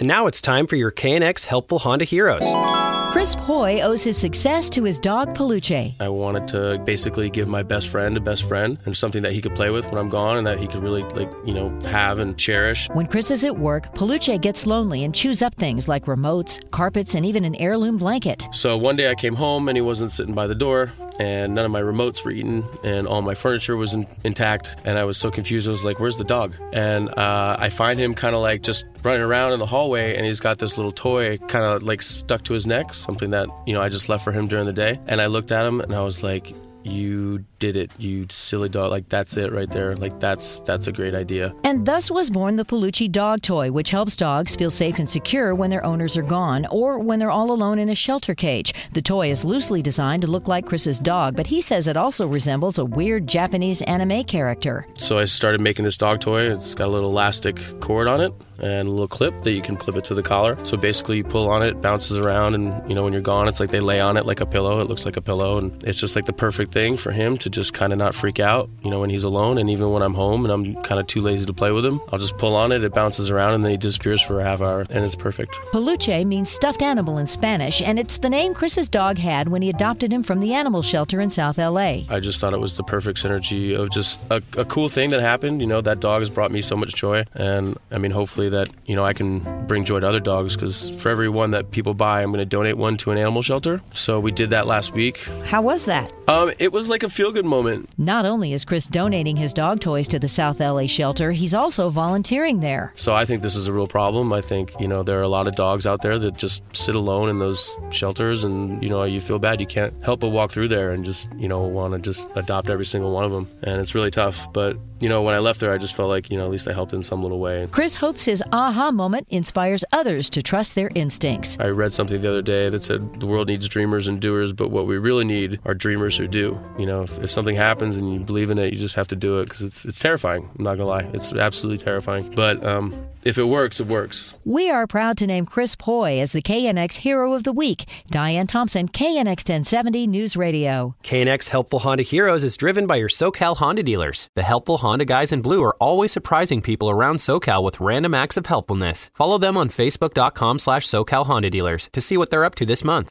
And now it's time for your KNX Helpful Honda Heroes. Chris Pouy owes his success to his dog Peluche. I wanted to basically give my best friend a best friend and something that he could play with when I'm gone and that he could really like, you know, have and cherish. When Chris is at work, Peluche gets lonely and chews up things like remotes, carpets, and even an heirloom blanket. So one day I came home and he wasn't sitting by the door and none of my remotes were eaten and all my furniture was in, intact and I was so confused. I was like, "Where's the dog?" And uh, I find him kind of like just running around in the hallway and he's got this little toy kind of like stuck to his neck, something that you know I just left for him during the day. And I looked at him and I was like, "You did it, you silly dog! Like that's it right there. Like that's that's a great idea." And thus was born the Peluche dog toy, which helps dogs feel safe and secure when their owners are gone or when they're all alone in a shelter cage. The toy is loosely designed to look like Chris's dog, but he says it also resembles a weird Japanese anime character. So I started making this dog toy. It's got a little elastic cord on it and a little clip that you can clip it to the collar. So basically, you pull on it bounces around, and you know when you're gone, it's like they lay on it like a pillow. It looks like a pillow, and it's just like the perfect thing for him to just kind of not freak out. You know when he's alone, and even when I'm home and I'm kind of too lazy to play with him, I'll just pull on it, it bounces around, and then he disappears for a half hour, and it's perfect. Peluche means stuffed animal in Spanish, and it's the name Chris's dog had when he adopted him from the animal shelter in South LA. I just thought it was the perfect synergy of just a, a cool thing that happened. You know that dog has brought me so much joy, and I mean hopefully that you know I can bring joy to other dogs because for every one that people buy, I'm going to donate one to an animal shelter. So we did that last week. How was that? Um, it was like a feel good moment. Not only is Chris donating his dog toys to the South LA shelter, he's also volunteering there. So I think this is a real problem. I think, you know, there are a lot of dogs out there that just sit alone in those shelters and, you know, you feel bad. You can't help but walk through there and just, you know, want to just adopt every single one of them. And it's really tough. But, you know, when I left there, I just felt like, you know, at least I helped in some little way. Chris hopes his aha moment inspires others to trust their instincts. I read something the other day that said the world needs dreamers and doers, but what we really need are dreamers who do. You know, if, if something happens and you believe in it, you just have to do it because it's, it's terrifying. I'm not going to lie. It's absolutely terrifying. But um, if it works, it works. We are proud to name Chris Pouy as the KNX Hero of the Week. Diane Thompson, KNX 1070 News Radio. KNX Helpful Honda Heroes is driven by your SoCal Honda dealers. The helpful Honda guys in blue are always surprising people around SoCal with random acts of helpfulness. Follow them on Facebook.com slash SoCal Honda Dealers to see what they're up to this month.